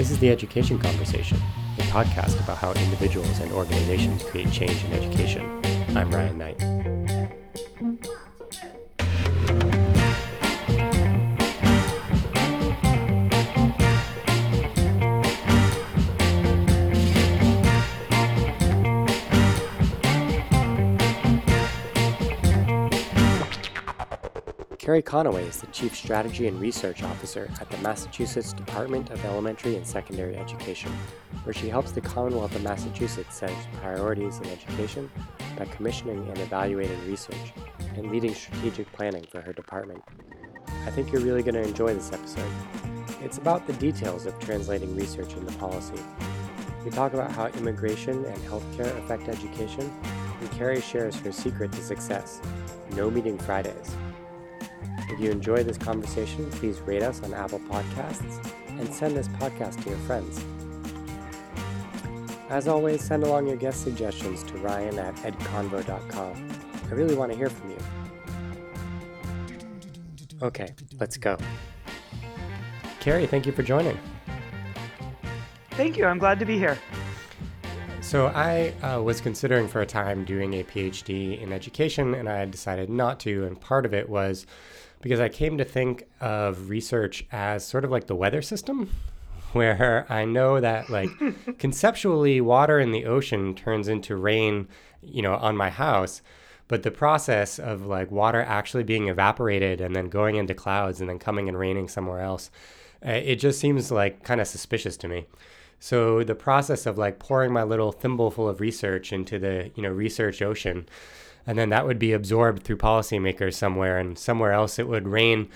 This is the Education Conversation, a podcast about how individuals and organizations create change in education. I'm Ryan Knight. Carrie Conaway is the Chief Strategy and Research Officer at the Massachusetts Department of Elementary and Secondary Education, where she helps the Commonwealth of Massachusetts set its priorities in education by commissioning and evaluating research and leading strategic planning for her department. I think you're really going to enjoy this episode. It's about the details of translating research into policy. We talk about how immigration and healthcare affect education, and Carrie shares her secret to success no meeting Fridays. If you enjoy this conversation, please rate us on Apple Podcasts and send this podcast to your friends. As always, send along your guest suggestions to ryan at edconvo.com. I really want to hear from you. Okay, let's go. Carrie, thank you for joining. Thank you. I'm glad to be here. So, I uh, was considering for a time doing a PhD in education, and I had decided not to. And part of it was because I came to think of research as sort of like the weather system, where I know that, like, conceptually, water in the ocean turns into rain, you know, on my house. But the process of like water actually being evaporated and then going into clouds and then coming and raining somewhere else, uh, it just seems like kind of suspicious to me. So the process of like pouring my little thimbleful of research into the you know research ocean, and then that would be absorbed through policymakers somewhere, and somewhere else it would rain.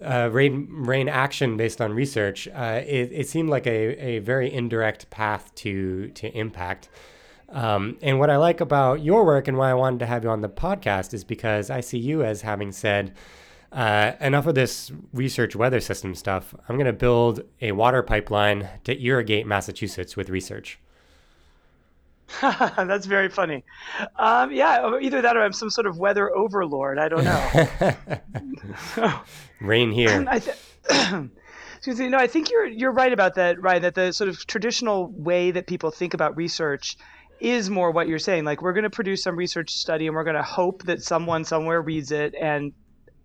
Uh, rain, rain action based on research. Uh, it, it seemed like a, a very indirect path to to impact. Um, and what I like about your work and why I wanted to have you on the podcast is because I see you as having said, uh, enough of this research weather system stuff. I'm going to build a water pipeline to irrigate Massachusetts with research. That's very funny. Um, yeah, either that or I'm some sort of weather overlord. I don't know. Rain here. I th- Excuse me. No, I think you're you're right about that. Right, that the sort of traditional way that people think about research is more what you're saying. Like we're going to produce some research study and we're going to hope that someone somewhere reads it and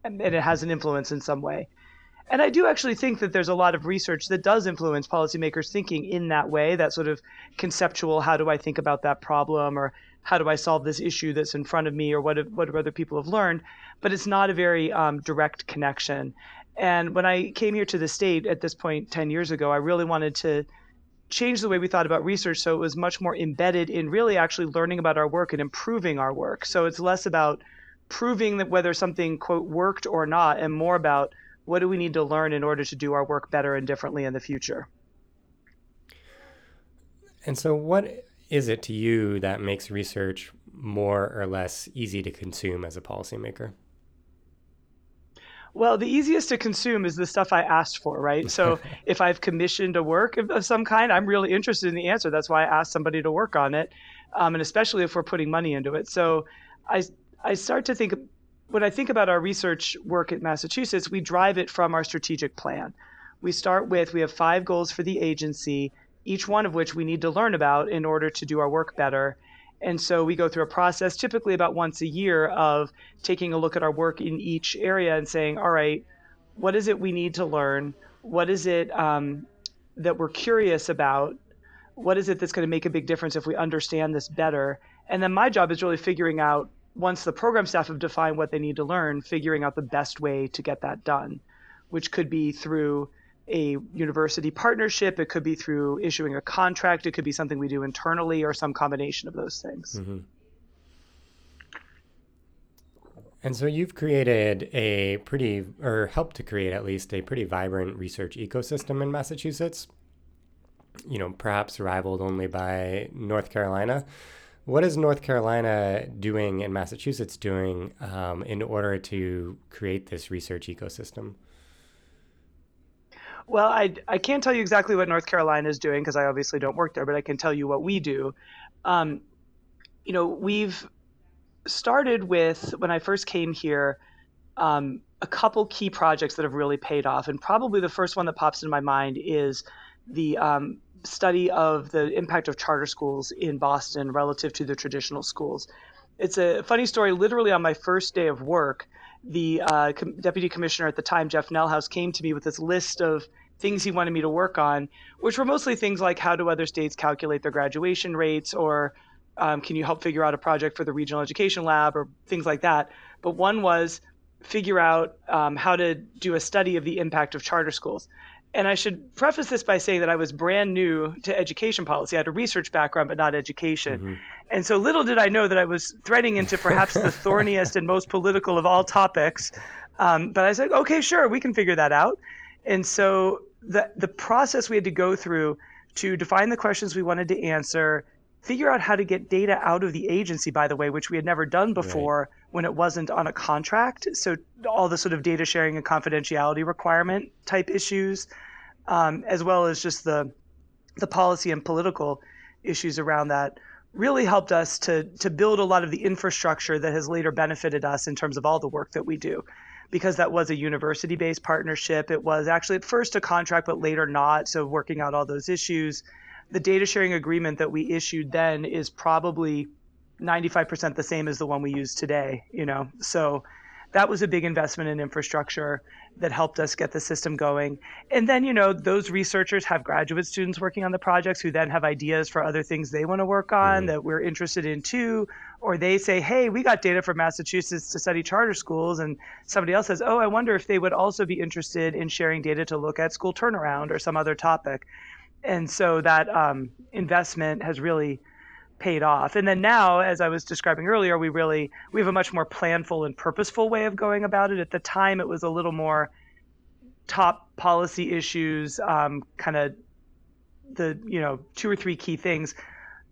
and it has an influence in some way. And I do actually think that there's a lot of research that does influence policymakers thinking in that way, that sort of conceptual, how do I think about that problem or how do I solve this issue that's in front of me or what have, what other people have learned. But it's not a very um, direct connection. And when I came here to the state at this point 10 years ago, I really wanted to change the way we thought about research so it was much more embedded in really actually learning about our work and improving our work. So it's less about proving that whether something quote worked or not and more about what do we need to learn in order to do our work better and differently in the future. And so what is it to you that makes research more or less easy to consume as a policymaker? Well, the easiest to consume is the stuff I asked for, right? So if I've commissioned a work of some kind, I'm really interested in the answer. That's why I asked somebody to work on it, um, and especially if we're putting money into it. So I I start to think when I think about our research work at Massachusetts, we drive it from our strategic plan. We start with we have five goals for the agency, each one of which we need to learn about in order to do our work better. And so we go through a process, typically about once a year, of taking a look at our work in each area and saying, all right, what is it we need to learn? What is it um, that we're curious about? What is it that's going to make a big difference if we understand this better? And then my job is really figuring out, once the program staff have defined what they need to learn, figuring out the best way to get that done, which could be through a university partnership. It could be through issuing a contract. It could be something we do internally or some combination of those things. Mm-hmm. And so you've created a pretty, or helped to create at least a pretty vibrant research ecosystem in Massachusetts, you know, perhaps rivaled only by North Carolina. What is North Carolina doing and Massachusetts doing um, in order to create this research ecosystem? Well, I, I can't tell you exactly what North Carolina is doing because I obviously don't work there, but I can tell you what we do. Um, you know, we've started with, when I first came here, um, a couple key projects that have really paid off. And probably the first one that pops in my mind is the um, study of the impact of charter schools in Boston relative to the traditional schools. It's a funny story. Literally on my first day of work, the uh, com- deputy commissioner at the time, Jeff Nellhaus, came to me with this list of things he wanted me to work on, which were mostly things like how do other states calculate their graduation rates, or um, can you help figure out a project for the regional education lab, or things like that. But one was figure out um, how to do a study of the impact of charter schools. And I should preface this by saying that I was brand new to education policy. I had a research background, but not education. Mm-hmm. And so little did I know that I was threading into perhaps the thorniest and most political of all topics. Um, but I said, okay, sure, we can figure that out. And so the, the process we had to go through to define the questions we wanted to answer, figure out how to get data out of the agency, by the way, which we had never done before right. When it wasn't on a contract. So all the sort of data sharing and confidentiality requirement type issues, um, as well as just the the policy and political issues around that really helped us to to build a lot of the infrastructure that has later benefited us in terms of all the work that we do because that was a university based partnership it was actually at first a contract but later not so working out all those issues the data sharing agreement that we issued then is probably 95% the same as the one we use today you know so that was a big investment in infrastructure that helped us get the system going. And then, you know, those researchers have graduate students working on the projects who then have ideas for other things they want to work on mm-hmm. that we're interested in too. Or they say, hey, we got data from Massachusetts to study charter schools. And somebody else says, oh, I wonder if they would also be interested in sharing data to look at school turnaround or some other topic. And so that um, investment has really paid off. And then now, as I was describing earlier, we really we have a much more planful and purposeful way of going about it. At the time, it was a little more top policy issues, um, kind of the you know two or three key things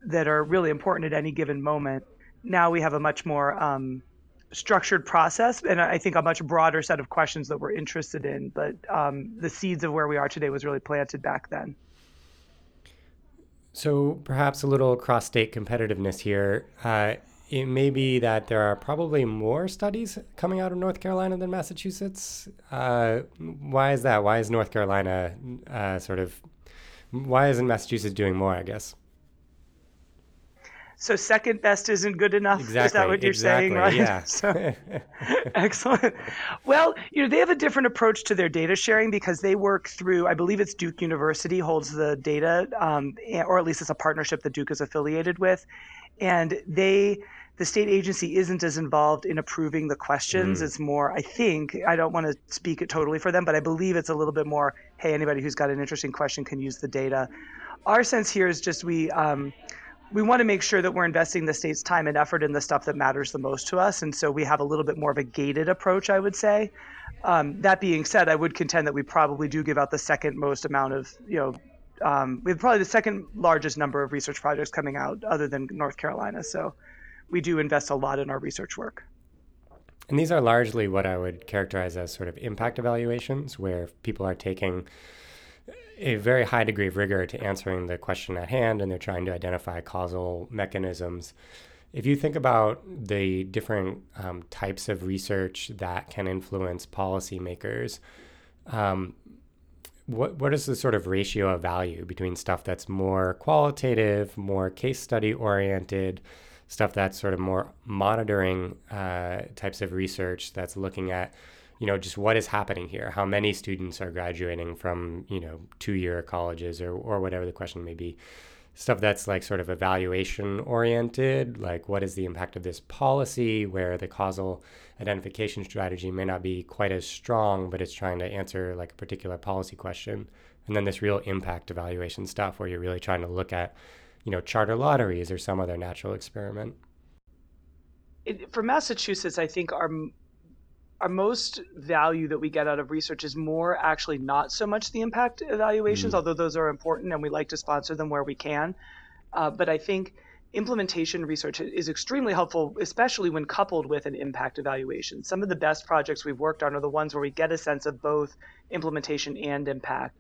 that are really important at any given moment. Now we have a much more um, structured process and I think a much broader set of questions that we're interested in. But um, the seeds of where we are today was really planted back then. So perhaps a little cross-state competitiveness here. Uh, it may be that there are probably more studies coming out of North Carolina than Massachusetts. Uh, why is that? Why is North Carolina uh, sort of? Why isn't Massachusetts doing more? I guess. So second best isn't good enough. Exactly. Is that what you're exactly, saying, right? Yeah. so, excellent. Well, you know, they have a different approach to their data sharing because they work through, I believe it's Duke University holds the data, um, or at least it's a partnership that Duke is affiliated with, and they the state agency isn't as involved in approving the questions. Mm. It's more, I think, I don't want to speak it totally for them, but I believe it's a little bit more, hey, anybody who's got an interesting question can use the data. Our sense here is just we. Um, we want to make sure that we're investing the state's time and effort in the stuff that matters the most to us. And so we have a little bit more of a gated approach, I would say. Um, that being said, I would contend that we probably do give out the second most amount of, you know, um, we have probably the second largest number of research projects coming out other than North Carolina. So we do invest a lot in our research work. And these are largely what I would characterize as sort of impact evaluations, where people are taking a very high degree of rigor to answering the question at hand, and they're trying to identify causal mechanisms. If you think about the different um, types of research that can influence policymakers, um, what what is the sort of ratio of value between stuff that's more qualitative, more case study oriented, stuff that's sort of more monitoring uh, types of research that's looking at you know, just what is happening here? How many students are graduating from, you know, two year colleges or, or whatever the question may be? Stuff that's like sort of evaluation oriented, like what is the impact of this policy, where the causal identification strategy may not be quite as strong, but it's trying to answer like a particular policy question. And then this real impact evaluation stuff where you're really trying to look at, you know, charter lotteries or some other natural experiment. It, for Massachusetts, I think our our most value that we get out of research is more actually not so much the impact evaluations, mm. although those are important and we like to sponsor them where we can. Uh, but I think implementation research is extremely helpful, especially when coupled with an impact evaluation. Some of the best projects we've worked on are the ones where we get a sense of both implementation and impact.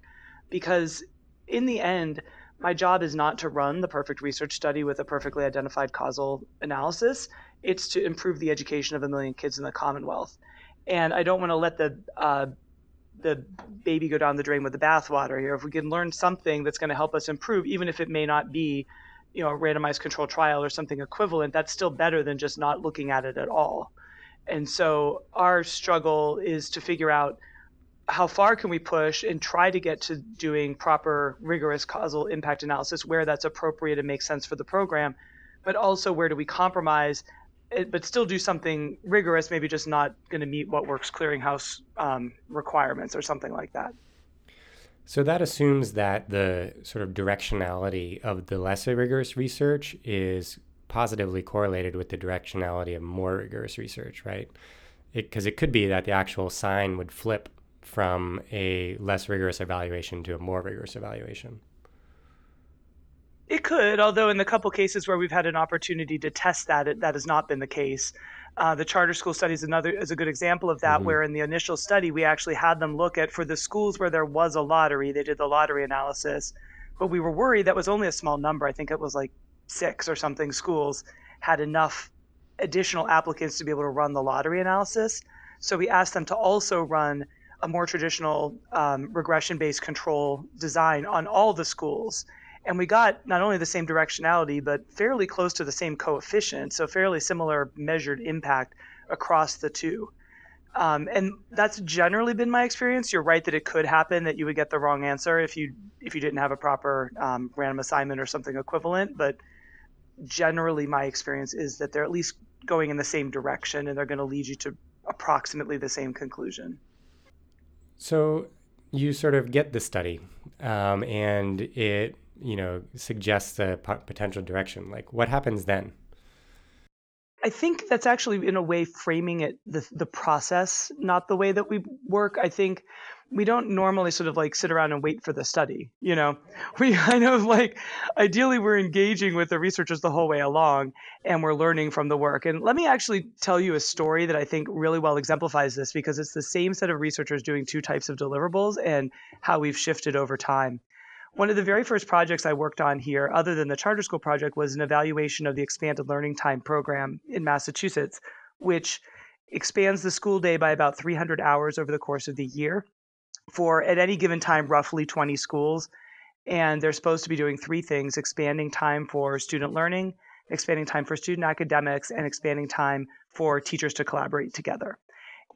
Because in the end, my job is not to run the perfect research study with a perfectly identified causal analysis. It's to improve the education of a million kids in the Commonwealth and I don't want to let the uh, the baby go down the drain with the bathwater here. If we can learn something that's going to help us improve, even if it may not be, you know, a randomized control trial or something equivalent, that's still better than just not looking at it at all. And so our struggle is to figure out how far can we push and try to get to doing proper rigorous causal impact analysis where that's appropriate and makes sense for the program but also where do we compromise but still do something rigorous maybe just not going to meet what works clearinghouse um, requirements or something like that so that assumes that the sort of directionality of the less rigorous research is positively correlated with the directionality of more rigorous research right because it, it could be that the actual sign would flip from a less rigorous evaluation to a more rigorous evaluation? It could, although in the couple cases where we've had an opportunity to test that, it, that has not been the case. Uh, the charter school study is another is a good example of that, mm-hmm. where in the initial study we actually had them look at for the schools where there was a lottery, they did the lottery analysis, but we were worried that was only a small number. I think it was like six or something schools had enough additional applicants to be able to run the lottery analysis. So we asked them to also run a more traditional um, regression based control design on all the schools. And we got not only the same directionality, but fairly close to the same coefficient, so fairly similar measured impact across the two. Um, and that's generally been my experience. You're right that it could happen that you would get the wrong answer if you if you didn't have a proper um, random assignment or something equivalent. But generally, my experience is that they're at least going in the same direction and they're going to lead you to approximately the same conclusion. So you sort of get the study, um, and it you know suggests a potential direction. Like, what happens then? I think that's actually in a way framing it the the process, not the way that we work. I think we don't normally sort of like sit around and wait for the study you know we kind of like ideally we're engaging with the researchers the whole way along and we're learning from the work and let me actually tell you a story that i think really well exemplifies this because it's the same set of researchers doing two types of deliverables and how we've shifted over time one of the very first projects I worked on here, other than the charter school project, was an evaluation of the expanded learning time program in Massachusetts, which expands the school day by about 300 hours over the course of the year for at any given time roughly 20 schools. And they're supposed to be doing three things expanding time for student learning expanding time for student academics and expanding time for teachers to collaborate together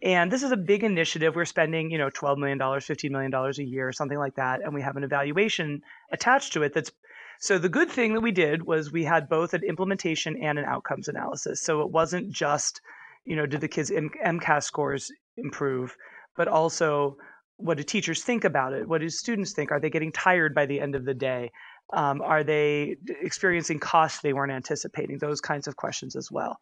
and this is a big initiative we're spending you know $12 million $15 million a year something like that and we have an evaluation attached to it that's so the good thing that we did was we had both an implementation and an outcomes analysis so it wasn't just you know did the kids mcas scores improve but also what do teachers think about it? What do students think? Are they getting tired by the end of the day? Um, are they experiencing costs they weren't anticipating? Those kinds of questions as well.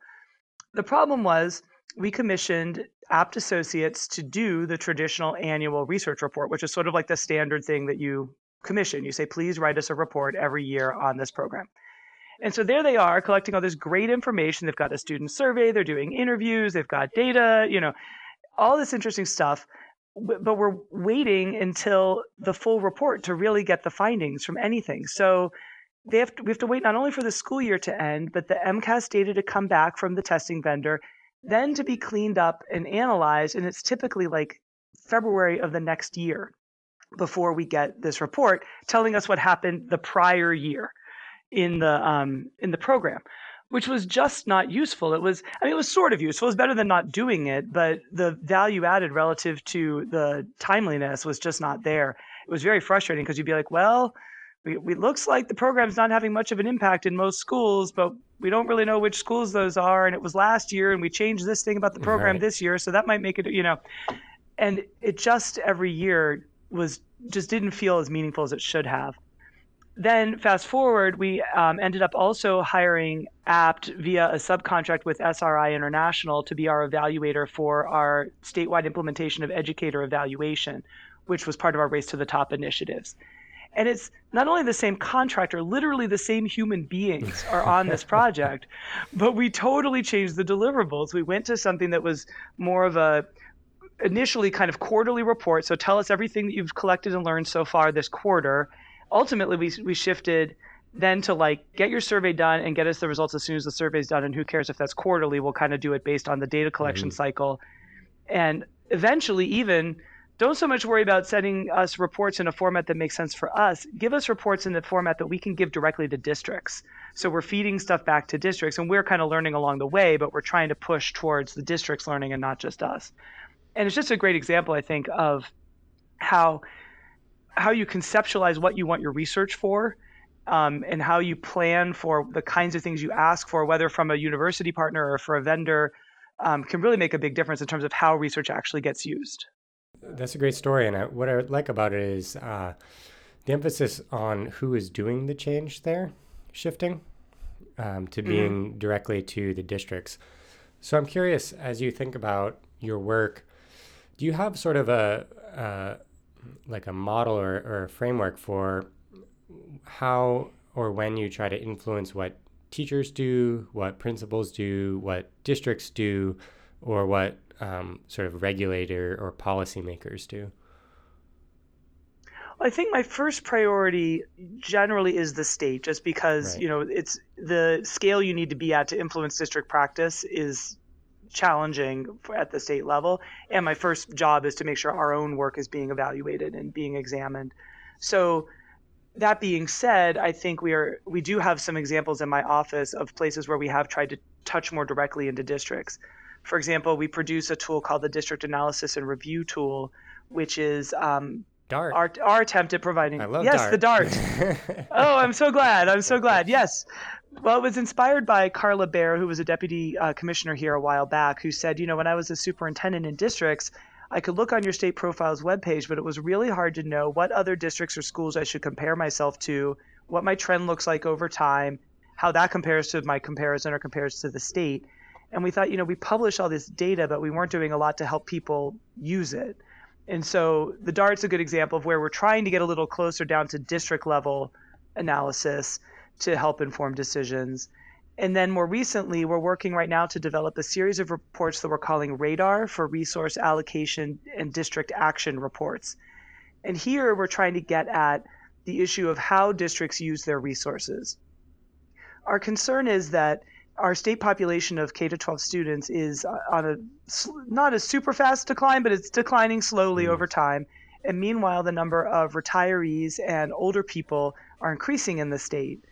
The problem was we commissioned Abt Associates to do the traditional annual research report, which is sort of like the standard thing that you commission. You say, please write us a report every year on this program. And so there they are collecting all this great information. They've got a student survey, they're doing interviews, they've got data, you know, all this interesting stuff but we're waiting until the full report to really get the findings from anything. So they have to, we have to wait not only for the school year to end, but the MCAS data to come back from the testing vendor, then to be cleaned up and analyzed. And it's typically like February of the next year before we get this report telling us what happened the prior year in the um, in the program which was just not useful. It was, I mean, it was sort of useful. It was better than not doing it, but the value added relative to the timeliness was just not there. It was very frustrating because you'd be like, well, we, it looks like the program's not having much of an impact in most schools, but we don't really know which schools those are. And it was last year, and we changed this thing about the program right. this year, so that might make it, you know. And it just every year was just didn't feel as meaningful as it should have then fast forward, we um, ended up also hiring Abt via a subcontract with SRI International to be our evaluator for our statewide implementation of educator evaluation, which was part of our Race to the Top initiatives. And it's not only the same contractor, literally the same human beings are on this project, but we totally changed the deliverables. We went to something that was more of a initially kind of quarterly report. So tell us everything that you've collected and learned so far this quarter ultimately we, we shifted then to like get your survey done and get us the results as soon as the survey's done and who cares if that's quarterly we'll kind of do it based on the data collection mm-hmm. cycle and eventually even don't so much worry about sending us reports in a format that makes sense for us. Give us reports in the format that we can give directly to districts. So we're feeding stuff back to districts and we're kind of learning along the way, but we're trying to push towards the districts learning and not just us. And it's just a great example, I think, of how how you conceptualize what you want your research for um, and how you plan for the kinds of things you ask for, whether from a university partner or for a vendor, um, can really make a big difference in terms of how research actually gets used. That's a great story, and I, what I like about it is uh, the emphasis on who is doing the change there, shifting um, to mm-hmm. being mm-hmm. directly to the districts. So I'm curious, as you think about your work, do you have sort of a uh, like a model or, or a framework for how or when you try to influence what teachers do, what principals do, what districts do, or what um, sort of regulator or policymakers do? I think my first priority generally is the state, just because right. you know it's the scale you need to be at to influence district practice is challenging at the state level. And my first job is to make sure our own work is being evaluated and being examined. So that being said, I think we are we do have some examples in my office of places where we have tried to touch more directly into districts. For example, we produce a tool called the District Analysis and Review Tool, which is um, Dart. Our, our attempt at providing. I love yes, Dart. the Dart. oh, I'm so glad. I'm so glad. Yes. Well, it was inspired by Karla Baehr, who was a deputy uh, commissioner here a while back, who said, you know, when I was a superintendent in districts, I could look on your state profiles webpage, but it was really hard to know what other districts or schools I should compare myself to, what my trend looks like over time, how that compares to my comparison or compares to the state. And we thought, you know, we publish all this data, but we weren't doing a lot to help people use it. And so the DART's a good example of where we're trying to get a little closer down to district level analysis to help inform decisions. And then more recently, we're working right now to develop a series of reports that we're calling RADAR for Resource Allocation and District Action Reports. And here we're trying to get at the issue of how districts use their resources. Our concern is that our state population of K to 12 students is on a not a super fast decline, but it's declining slowly mm. over time. And meanwhile, the number of retirees and older people are increasing in the state.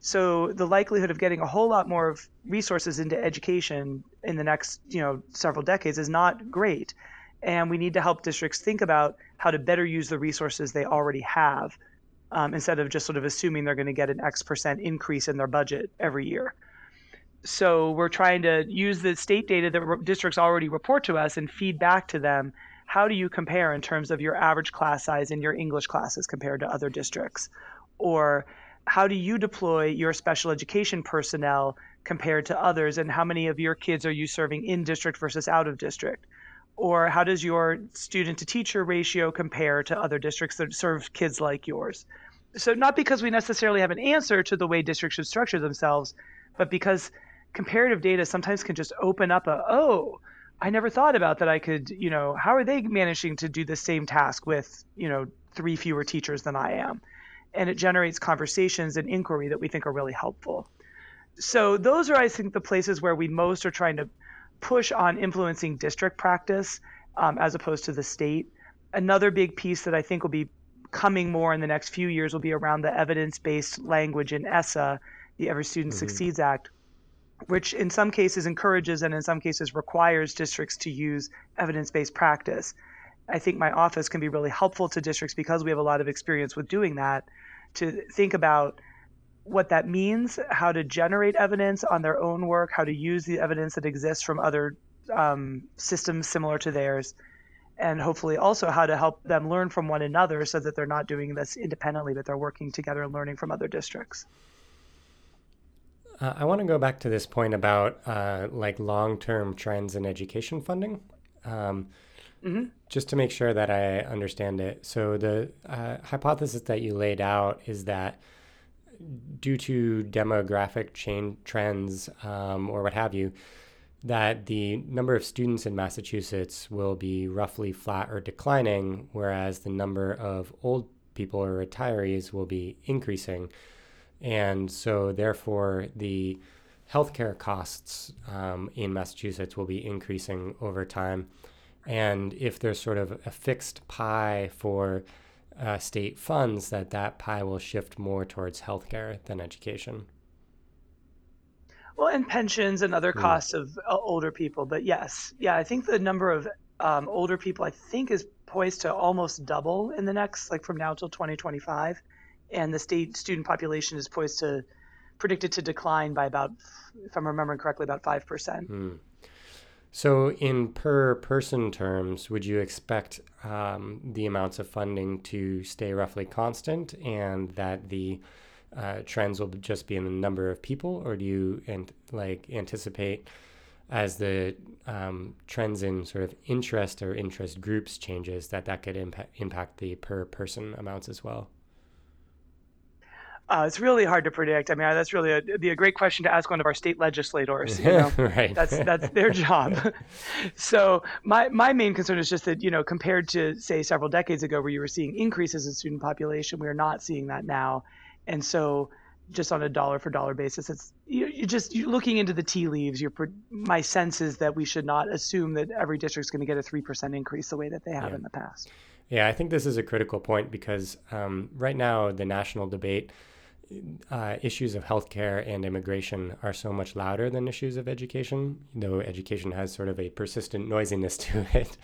So the likelihood of getting a whole lot more of resources into education in the next, you know, several decades is not great. And we need to help districts think about how to better use the resources they already have um, instead of just sort of assuming they're going to get an X percent increase in their budget every year. So we're trying to use the state data that districts already report to us and feed back to them. How do you compare in terms of your average class size in your English classes compared to other districts? Or how do you deploy your special education personnel compared to others and how many of your kids are you serving in district versus out of district or how does your student to teacher ratio compare to other districts that serve kids like yours so not because we necessarily have an answer to the way districts should structure themselves but because comparative data sometimes can just open up a oh i never thought about that i could you know how are they managing to do the same task with you know three fewer teachers than i am and it generates conversations and inquiry that we think are really helpful. So those are, I think, the places where we most are trying to push on influencing district practice um, as opposed to the state. Another big piece that I think will be coming more in the next few years will be around the evidence-based language in ESSA, the Every Student mm-hmm. Succeeds Act, which in some cases encourages and in some cases requires districts to use evidence-based practice. I think my office can be really helpful to districts because we have a lot of experience with doing that to think about what that means, how to generate evidence on their own work, how to use the evidence that exists from other um, systems similar to theirs, and hopefully also how to help them learn from one another so that they're not doing this independently, but they're working together and learning from other districts. Uh, I want to go back to this point about uh, like long-term trends in education funding. Um, Mm-hmm. Just to make sure that I understand it. So, the uh, hypothesis that you laid out is that due to demographic change trends um, or what have you, that the number of students in Massachusetts will be roughly flat or declining, whereas the number of old people or retirees will be increasing. And so, therefore, the healthcare costs um, in Massachusetts will be increasing over time. And if there's sort of a fixed pie for uh, state funds, that that pie will shift more towards healthcare than education. Well, and pensions and other hmm. costs mm. of uh, older people. But yes, yeah, I think the number of um, older people, I think, is poised to almost double in the next, like from now till 2025. And the state student population is poised to, predicted to decline by about, if I'm remembering correctly, about 5%. Mm. So, in per person terms, would you expect um, the amounts of funding to stay roughly constant and that the uh, trends will just be in the number of people, or do you and like anticipate as the um, trends in sort of interest or interest groups changes that that could impact impact the per person amounts as well? Uh, it's really hard to predict. I mean, that's really a, be a great question to ask one of our state legislators. You know? right. That's that's their job. so my my main concern is just that you know compared to say several decades ago where you were seeing increases in student population, we are not seeing that now, and so just on a dollar for dollar basis, it's you, you just you're looking into the tea leaves. You're my sense is that we should not assume that every district's going to get a three percent increase the way that they have yeah. in the past. Yeah, I think this is a critical point because um, right now the national debate uh, issues of healthcare and immigration are so much louder than issues of education, though education has sort of a persistent noisiness to it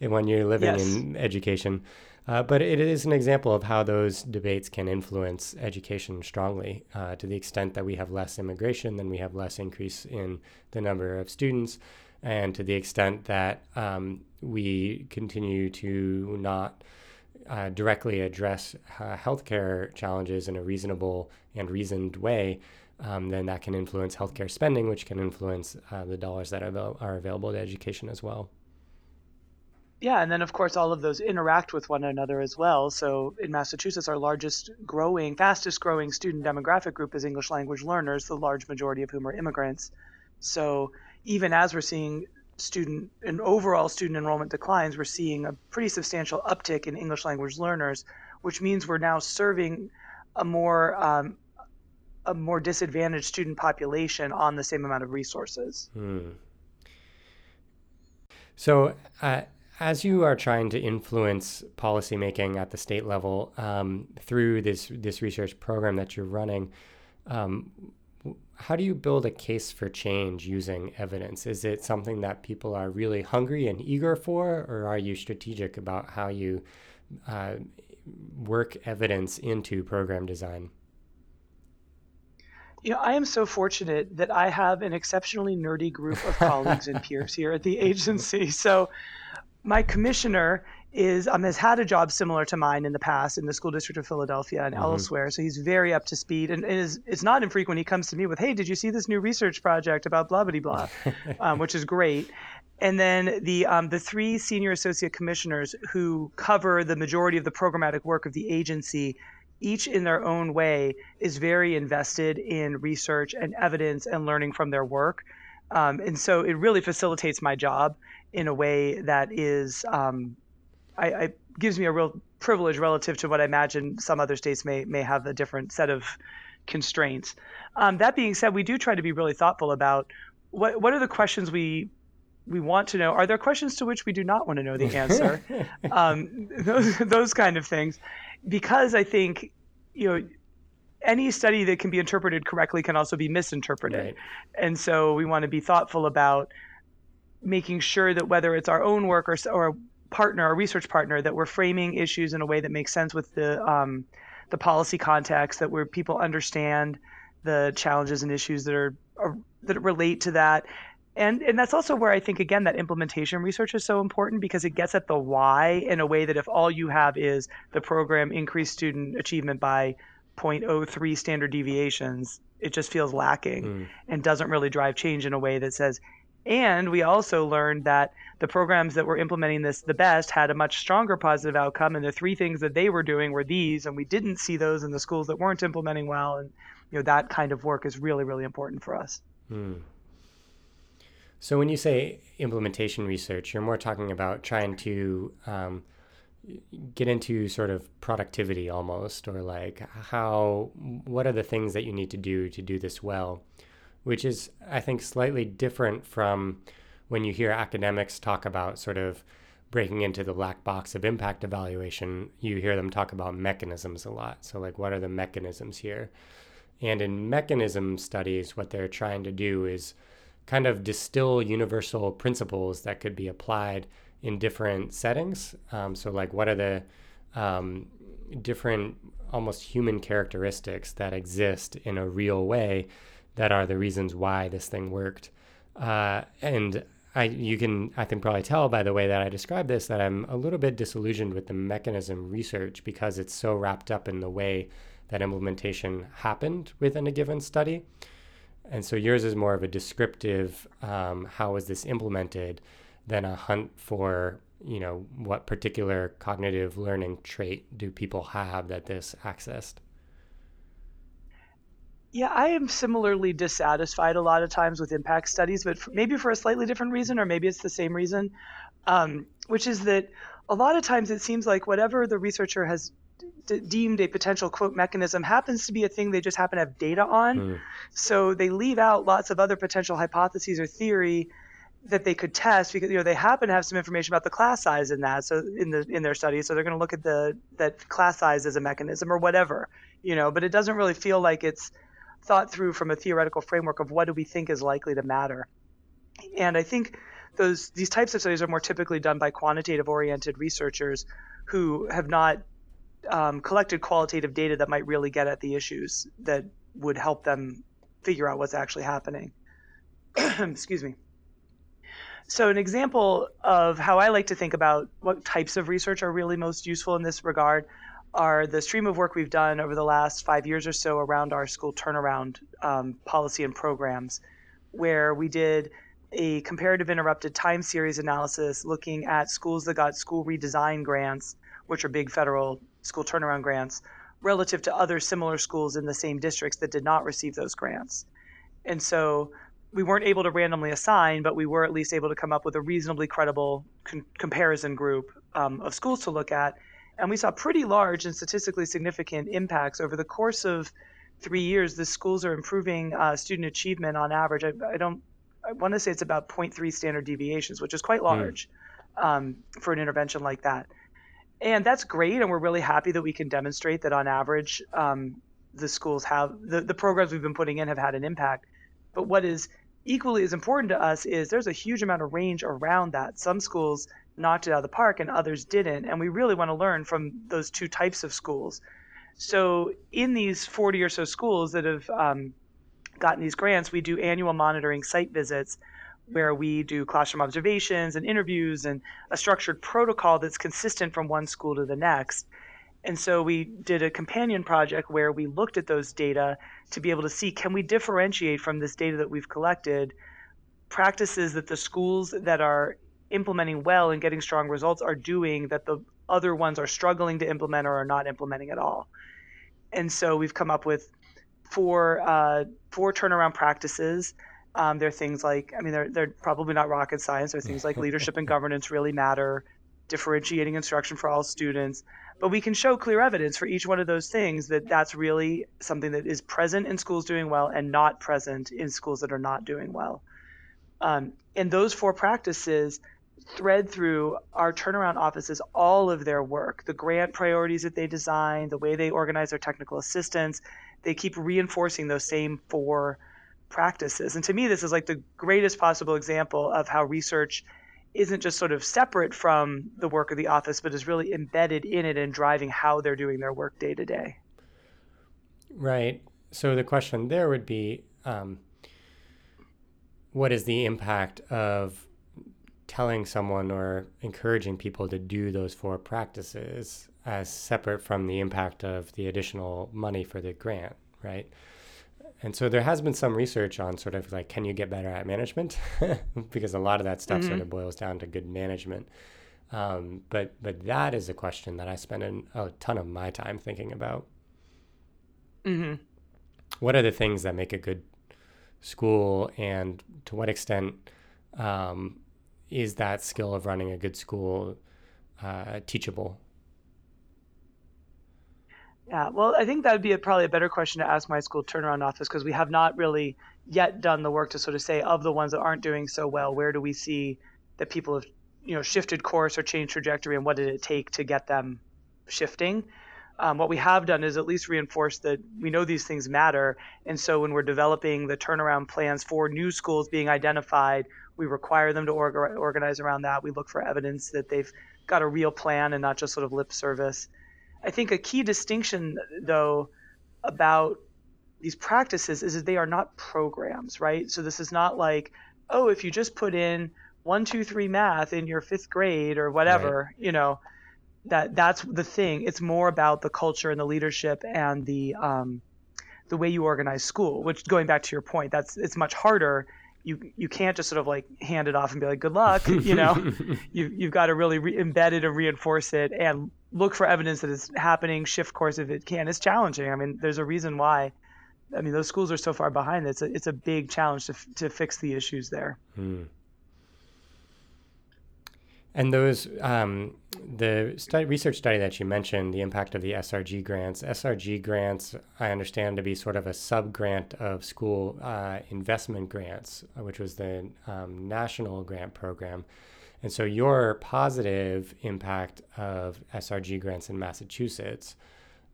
when you're living yes. in education. Uh, but it is an example of how those debates can influence education strongly uh, to the extent that we have less immigration, then we have less increase in the number of students, and to the extent that um, we continue to not uh, directly address uh, healthcare challenges in a reasonable and reasoned way, um, then that can influence healthcare spending, which can influence uh, the dollars that are, are available to education as well. Yeah, and then of course all of those interact with one another as well. So in Massachusetts, our largest growing, fastest growing student demographic group is English language learners, the large majority of whom are immigrants. So even as we're seeing student and overall student enrollment declines, we're seeing a pretty substantial uptick in English language learners, which means we're now serving a more um, a more disadvantaged student population on the same amount of resources. Hmm. So, uh, as you are trying to influence policymaking at the state level um, through this this research program that you're running, um, how do you build a case for change using evidence? Is it something that people are really hungry and eager for, or are you strategic about how you uh, work evidence into program design? You know, I am so fortunate that I have an exceptionally nerdy group of colleagues and peers here at the agency. So, my commissioner is um, has had a job similar to mine in the past in the school district of Philadelphia and mm-hmm. elsewhere. So he's very up to speed, and is it's not infrequent he comes to me with, "Hey, did you see this new research project about blah blah blah," um, which is great. And then the um, the three senior associate commissioners who cover the majority of the programmatic work of the agency, each in their own way, is very invested in research and evidence and learning from their work. Um, and so it really facilitates my job in a way that is um, I, I, gives me a real privilege relative to what I imagine some other states may may have a different set of constraints. Um, that being said, we do try to be really thoughtful about what what are the questions we we want to know. Are there questions to which we do not want to know the answer? um, those those kind of things, because I think you know any study that can be interpreted correctly can also be misinterpreted, right. and so we want to be thoughtful about making sure that whether it's our own work or, or partner, a research partner, that we're framing issues in a way that makes sense with the um, the policy context, that where people understand the challenges and issues that are, are that relate to that. And, and that's also where I think again that implementation research is so important because it gets at the why in a way that if all you have is the program increased student achievement by 0.03 standard deviations, it just feels lacking mm. and doesn't really drive change in a way that says, and we also learned that the programs that were implementing this the best had a much stronger positive outcome. And the three things that they were doing were these, and we didn't see those in the schools that weren't implementing well. And you know that kind of work is really, really important for us. Hmm. So when you say implementation research, you're more talking about trying to um, get into sort of productivity almost, or like how what are the things that you need to do to do this well which is, I think, slightly different from when you hear academics talk about sort of breaking into the black box of impact evaluation, you hear them talk about mechanisms a lot. So, like, what are the mechanisms here? And in mechanism studies, what they're trying to do is kind of distill universal principles that could be applied in different settings. Um, so, like, what are the um, different almost human characteristics that exist in a real way that are the reasons why this thing worked? Uh, and I, you can, I can probably tell by the way that I describe this that I'm a little bit disillusioned with the mechanism research because it's so wrapped up in the way that implementation happened within a given study. And so yours is more of a descriptive, um, how was this implemented, than a hunt for, you know, what particular cognitive learning trait do people have that this accessed. Yeah, I am similarly dissatisfied a lot of times with impact studies, but for, maybe for a slightly different reason, or maybe it's the same reason, um, which is that a lot of times it seems like whatever the researcher has d- deemed a potential quote mechanism happens to be a thing they just happen to have data on. Mm. So they leave out lots of other potential hypotheses or theory that they could test because you know they happen to have some information about the class size in that so in the in their study so they're going to look at the that class size as a mechanism or whatever you know but it doesn't really feel like it's thought through from a theoretical framework of what do we think is likely to matter. And I think those these types of studies are more typically done by quantitative oriented researchers who have not um, collected qualitative data that might really get at the issues that would help them figure out what's actually happening. Excuse me. So, an example of how I like to think about what types of research are really most useful in this regard are the stream of work we've done over the last five years or so around our school turnaround um, policy and programs, where we did a comparative interrupted time series analysis looking at schools that got school redesign grants, which are big federal school turnaround grants, relative to other similar schools in the same districts that did not receive those grants. And so we weren't able to randomly assign, but we were at least able to come up with a reasonably credible con- comparison group um, of schools to look at and we saw pretty large and statistically significant impacts over the course of three years. The schools are improving uh, student achievement on average. I, I don't. I want to say it's about 0.3 standard deviations, which is quite hmm. large mm. um, for an intervention like that. And that's great, and we're really happy that we can demonstrate that on average, um, the schools have the, the programs we've been putting in have had an impact. But what is equally as important to us is there's a huge amount of range around that. Some schools knocked it out of the park and others didn't. And we really want to learn from those two types of schools. So, in these 40 or so schools that have um, gotten these grants, we do annual monitoring site visits where we do classroom observations and interviews and a structured protocol that's consistent from one school to the next. And so we did a companion project where we looked at those data to be able to see can we differentiate from this data that we've collected practices that the schools that are implementing well and getting strong results are doing that the other ones are struggling to implement or are not implementing at all. And so we've come up with four uh, four turnaround practices. Um, they're things like I mean they're they're probably not rocket science. They're things like leadership and governance really matter, differentiating instruction for all students. But we can show clear evidence for each one of those things that that's really something that is present in schools doing well and not present in schools that are not doing well. Um, and those four practices thread through our turnaround offices all of their work the grant priorities that they design the way they organize their technical assistance they keep reinforcing those same four practices and to me this is like the greatest possible example of how research isn't just sort of separate from the work of the office but is really embedded in it and driving how they're doing their work day to day right so the question there would be um, what is the impact of telling someone or encouraging people to do those four practices as separate from the impact of the additional money for the grant, right? And so there has been some research on sort of like, can you get better at management? because a lot of that stuff mm-hmm. sort of boils down to good management. Um, but but that is a question that I spend an, a ton of my time thinking about. Mm-hmm. What are the things that make a good school, and to what extent um, is that skill of running a good school uh, teachable? Yeah, well, I think that would be a, probably a better question to ask my school turnaround office because we have not really yet done the work to sort of say of the ones that aren't doing so well, where do we see that people have you know shifted course or changed trajectory, and what did it take to get them shifting. Um, what we have done is at least reinforce that we know these things matter. And so when we're developing the turnaround plans for new schools being identified, we require them to orga- organize around that. We look for evidence that they've got a real plan and not just sort of lip service. I think a key distinction, though, about these practices is that they are not programs, right? So this is not like, oh, if you just put in one, two, three math in your fifth grade or whatever, right. you know, that that's the thing. It's more about the culture and the leadership and the um, the way you organize school. Which, going back to your point, that's it's much harder. You you can't just sort of like hand it off and be like, good luck. You know, you you've got to really re- embed it and reinforce it and look for evidence that it's happening. Shift course if it can. It's challenging. I mean, there's a reason why. I mean, those schools are so far behind. It's a it's a big challenge to to fix the issues there. Hmm. And those, um, the study, research study that you mentioned, the impact of the SRG grants. SRG grants, I understand to be sort of a sub grant of school uh, investment grants, which was the um, national grant program. And so your positive impact of SRG grants in Massachusetts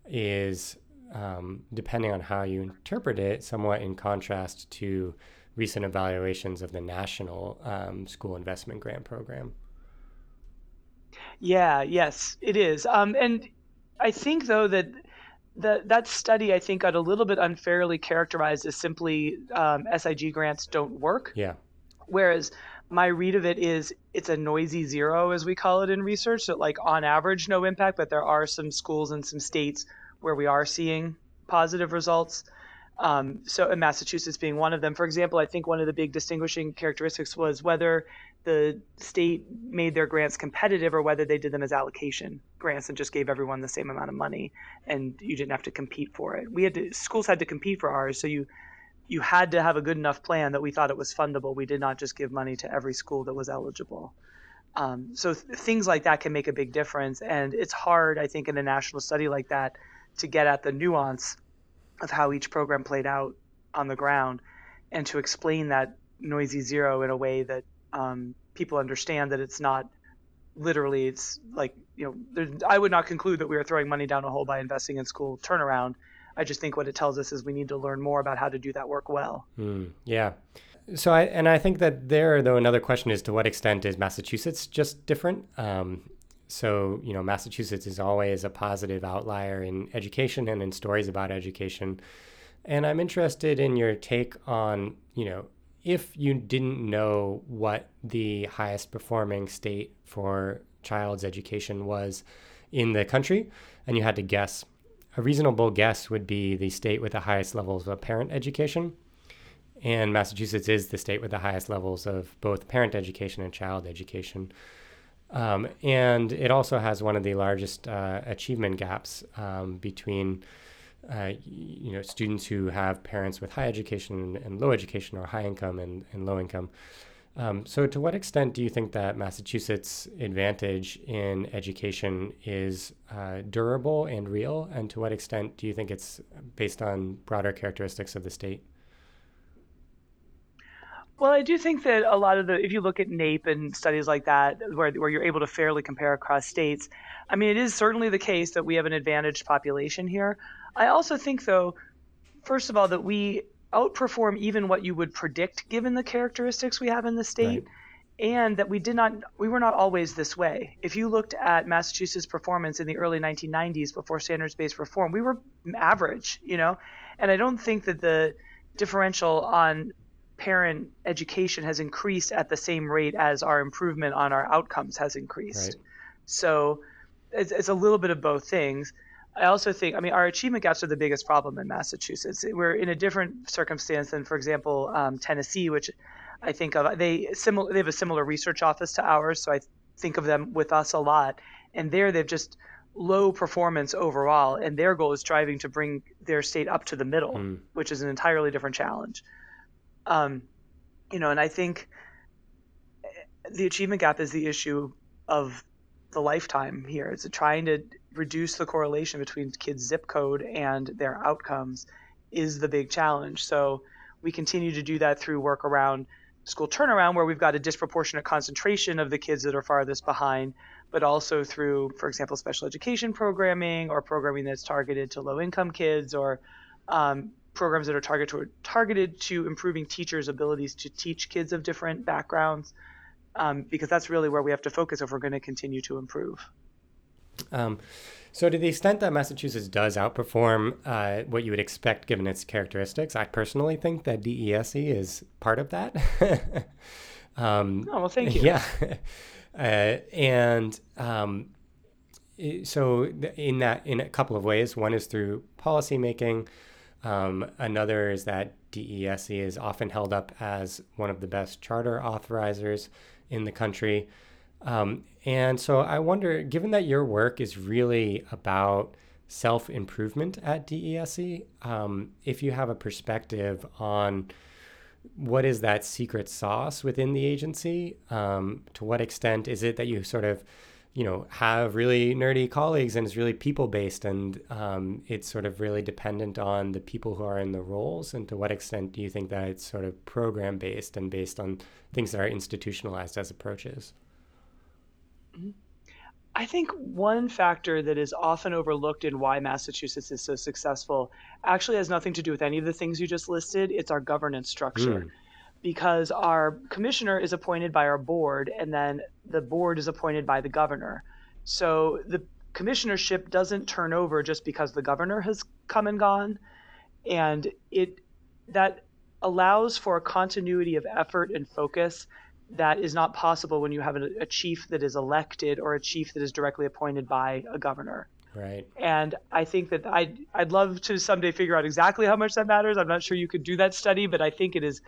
is, um, depending on how you interpret it, somewhat in contrast to recent evaluations of the national um, school investment grant program. Yeah, yes, it is. Um, and I think though that the, that study I think got a little bit unfairly characterized as simply um, SIG grants don't work. Yeah. Whereas my read of it is it's a noisy zero as we call it in research. So like on average no impact, but there are some schools and some states where we are seeing positive results. Um, so in Massachusetts being one of them, for example, I think one of the big distinguishing characteristics was whether the state made their grants competitive or whether they did them as allocation grants and just gave everyone the same amount of money and you didn't have to compete for it. We had to, schools had to compete for ours, so you you had to have a good enough plan that we thought it was fundable. We did not just give money to every school that was eligible. Um, so th- things like that can make a big difference, and it's hard, I think, in a national study like that to get at the nuance of how each program played out on the ground and to explain that noisy zero in a way that um, people understand that it's not literally it's like you know i would not conclude that we are throwing money down a hole by investing in school turnaround i just think what it tells us is we need to learn more about how to do that work well. Mm, yeah. So i and i think that there though another question is to what extent is massachusetts just different? Um, so, you know, Massachusetts is always a positive outlier in education and in stories about education. And I'm interested in your take on, you know, if you didn't know what the highest performing state for child's education was in the country and you had to guess, a reasonable guess would be the state with the highest levels of parent education. And Massachusetts is the state with the highest levels of both parent education and child education. Um, and it also has one of the largest uh, achievement gaps um, between uh, you know students who have parents with high education and low education or high income and, and low income. Um, so to what extent do you think that Massachusetts' advantage in education is uh, durable and real? And to what extent do you think it's based on broader characteristics of the state? Well, I do think that a lot of the, if you look at NAEP and studies like that, where, where you're able to fairly compare across states, I mean, it is certainly the case that we have an advantaged population here. I also think, though, first of all, that we outperform even what you would predict given the characteristics we have in the state. Right. And that we did not, we were not always this way. If you looked at Massachusetts' performance in the early 1990s before standards-based reform, we were average, you know. And I don't think that the differential on parent education has increased at the same rate as our improvement on our outcomes has increased. Right. So it's, it's, a little bit of both things. I also think, I mean, our achievement gaps are the biggest problem in Massachusetts. We're in a different circumstance than, for example, um, Tennessee, which I think of. They similar. They have a similar research office to ours, so I think of them with us a lot. And there, they've just low performance overall, and their goal is striving to bring their state up to the middle, mm. which is an entirely different challenge. Um, you know, and I think the achievement gap is the issue of the lifetime here. It's trying to reduce the correlation between kids' zip code and their outcomes is the big challenge. So we continue to do that through work around school turnaround where we've got a disproportionate concentration of the kids that are farthest behind, but also through, for example, special education programming or programming that's targeted to low income kids or um, programs that are targeted to, targeted to improving teachers' abilities to teach kids of different backgrounds, um, because that's really where we have to focus if we're going to continue to improve. Um, so, to the extent that Massachusetts does outperform uh, what you would expect given its characteristics, I personally think that DESE is part of that. um, oh, well, thank you. Yeah. Uh, and um, so, in that, in a couple of ways, one is through policymaking. Um, another is that DESE is often held up as one of the best charter authorizers in the country. Um, and so I wonder, given that your work is really about self improvement at DESE, um, if you have a perspective on what is that secret sauce within the agency? Um, to what extent is it that you sort of, you know, have really nerdy colleagues and it's really people based and um, it's sort of really dependent on the people who are in the roles? And to what extent do you think that it's sort of program based and based on things that are institutionalized as approaches? I think one factor that is often overlooked in why Massachusetts is so successful actually has nothing to do with any of the things you just listed. It's our governance structure. Mm. Because our commissioner is appointed by our board, and then the board is appointed by the governor. So the commissionership doesn't turn over just because the governor has come and gone. And it that allows for a continuity of effort and focus that is not possible when you have a, a, chief that is elected or a chief that is directly appointed by a governor. Right. And I think that I'd, I'd love to someday figure out exactly how much that matters. I'm not sure you could do that study, but I think it is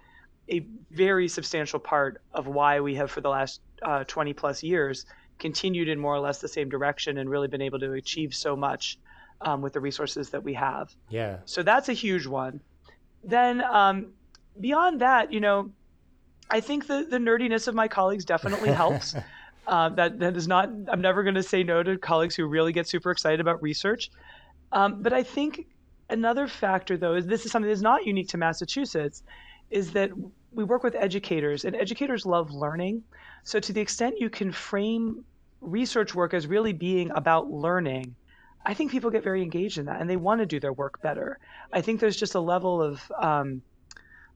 a very substantial part of why we have, for the last uh, 20 plus years, continued in more or less the same direction and really been able to achieve so much um, with the resources that we have. Yeah. So that's a huge one. Then um, beyond that, you know, I think the, the nerdiness of my colleagues definitely helps. uh, that that is not. I'm never going to say no to colleagues who really get super excited about research. Um, but I think another factor, though, is this is something that's not unique to Massachusetts, is that we work with educators, and educators love learning. So to the extent you can frame research work as really being about learning, I think people get very engaged in that, and they want to do their work better. I think there's just a level of um,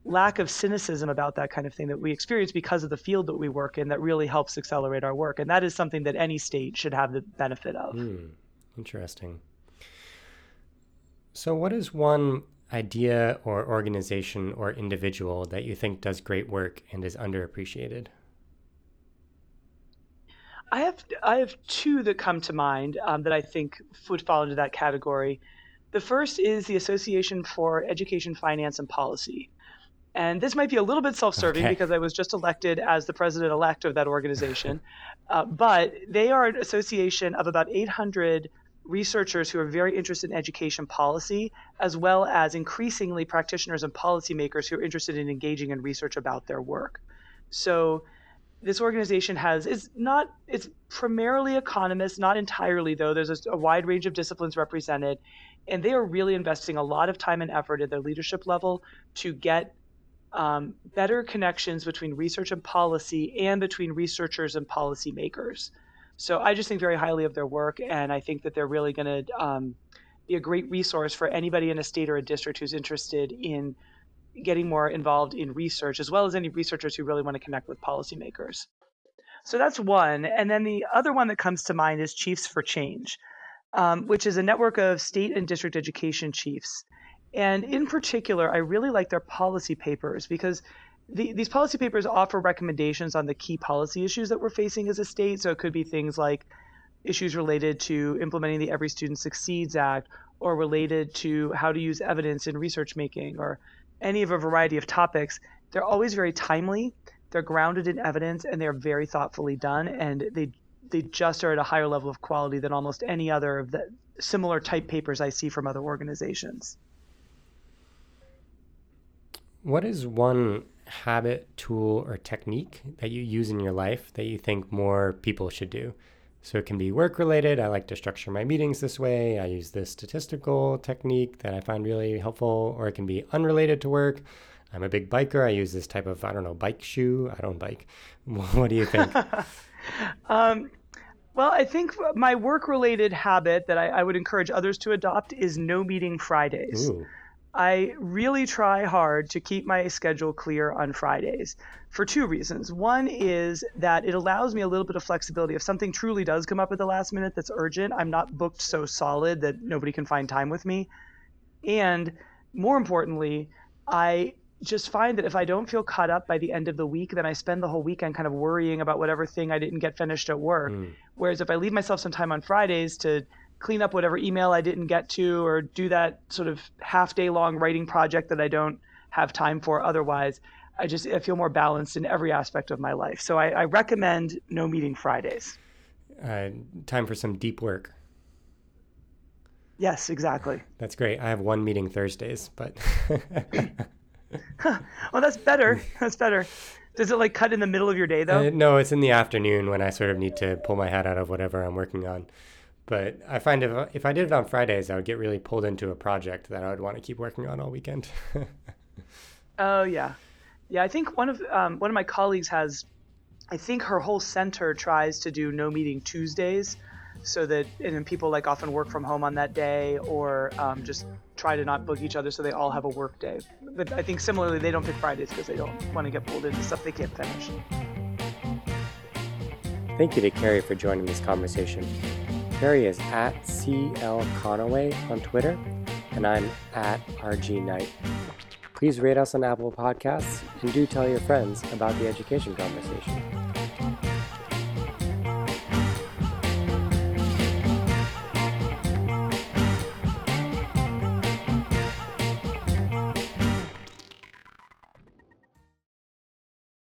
lack of cynicism about that kind of thing that we experience because of the field that we work in that really helps accelerate our work. And that is something that any state should have the benefit of. Mm, interesting. So, what is one idea or organization or individual that you think does great work and is underappreciated? I have I have two that come to mind um, that I think would fall into that category. The first is the Association for Education, Finance, and Policy. And this might be a little bit self serving okay. because I was just elected as the president elect of that organization. uh, but they are an association of about 800 researchers who are very interested in education policy, as well as increasingly practitioners and policymakers who are interested in engaging in research about their work. So this organization has is not it's primarily economists, not entirely though. There's a, a wide range of disciplines represented, and they are really investing a lot of time and effort at their leadership level to get um, better connections between research and policy and between researchers and policymakers. So I just think very highly of their work, and I think that they're really going to um, be a great resource for anybody in a state or a district who's interested in getting more involved in research, as well as any researchers who really want to connect with policymakers. So that's one. And then the other one that comes to mind is Chiefs for Change, um, which is a network of state and district education chiefs. And mm-hmm. in particular, I really like their policy papers because the, these policy papers offer recommendations on the key policy issues that we're facing as a state. So it could be things like issues related to implementing the Every Student Succeeds Act or related to how to use evidence in research making or any of a variety of topics. They're always very timely, they're grounded in evidence, and they're very thoughtfully done. And they they just are at a higher level of quality than almost any other of the similar type papers I see from other organizations. What is one habit, tool, or technique that you use in your life that you think more people should do? So it can be work related. I like to structure my meetings this way. I use this statistical technique that I find really helpful, or it can be unrelated to work. I'm a big biker. I use this type of, I don't know, bike shoe. I don't bike. what do you think? um, well, I think my work related habit that I, I, would encourage others to adopt is no meeting Fridays. Ooh. I really try hard to keep my schedule clear on Fridays for two reasons. One is that it allows me a little bit of flexibility. If something truly does come up at the last minute that's urgent, I'm not booked so solid that nobody can find time with me. And more importantly, I just find that if I don't feel caught up by the end of the week, then I spend the whole weekend kind of worrying about whatever thing I didn't get finished at work. Mm. Whereas if I leave myself some time on Fridays to clean up whatever email I didn't get to or do that sort of half day long writing project that I don't have time for otherwise, I just I feel more balanced in every aspect of my life. So I, I recommend no meeting Fridays. Uh, time for some deep work. Yes, exactly. That's great. I have one meeting Thursdays, but well, that's better. That's better. Does it like cut in the middle of your day though? Uh, no, it's in the afternoon when I sort of need to pull my head out of whatever I'm working on. But I find if if I did it on Fridays, I would get really pulled into a project that I would want to keep working on all weekend. oh yeah, yeah. I think one of um, one of my colleagues has. I think her whole center tries to do no meeting Tuesdays so that and then people like often work from home on that day or um, just try to not book each other so they all have a work day but i think similarly they don't pick fridays because they don't want to get pulled into stuff they can't finish thank you to carrie for joining this conversation carrie is at cl conaway on twitter and i'm at rg knight. Please rate us on apple podcasts and do tell your friends about the education conversation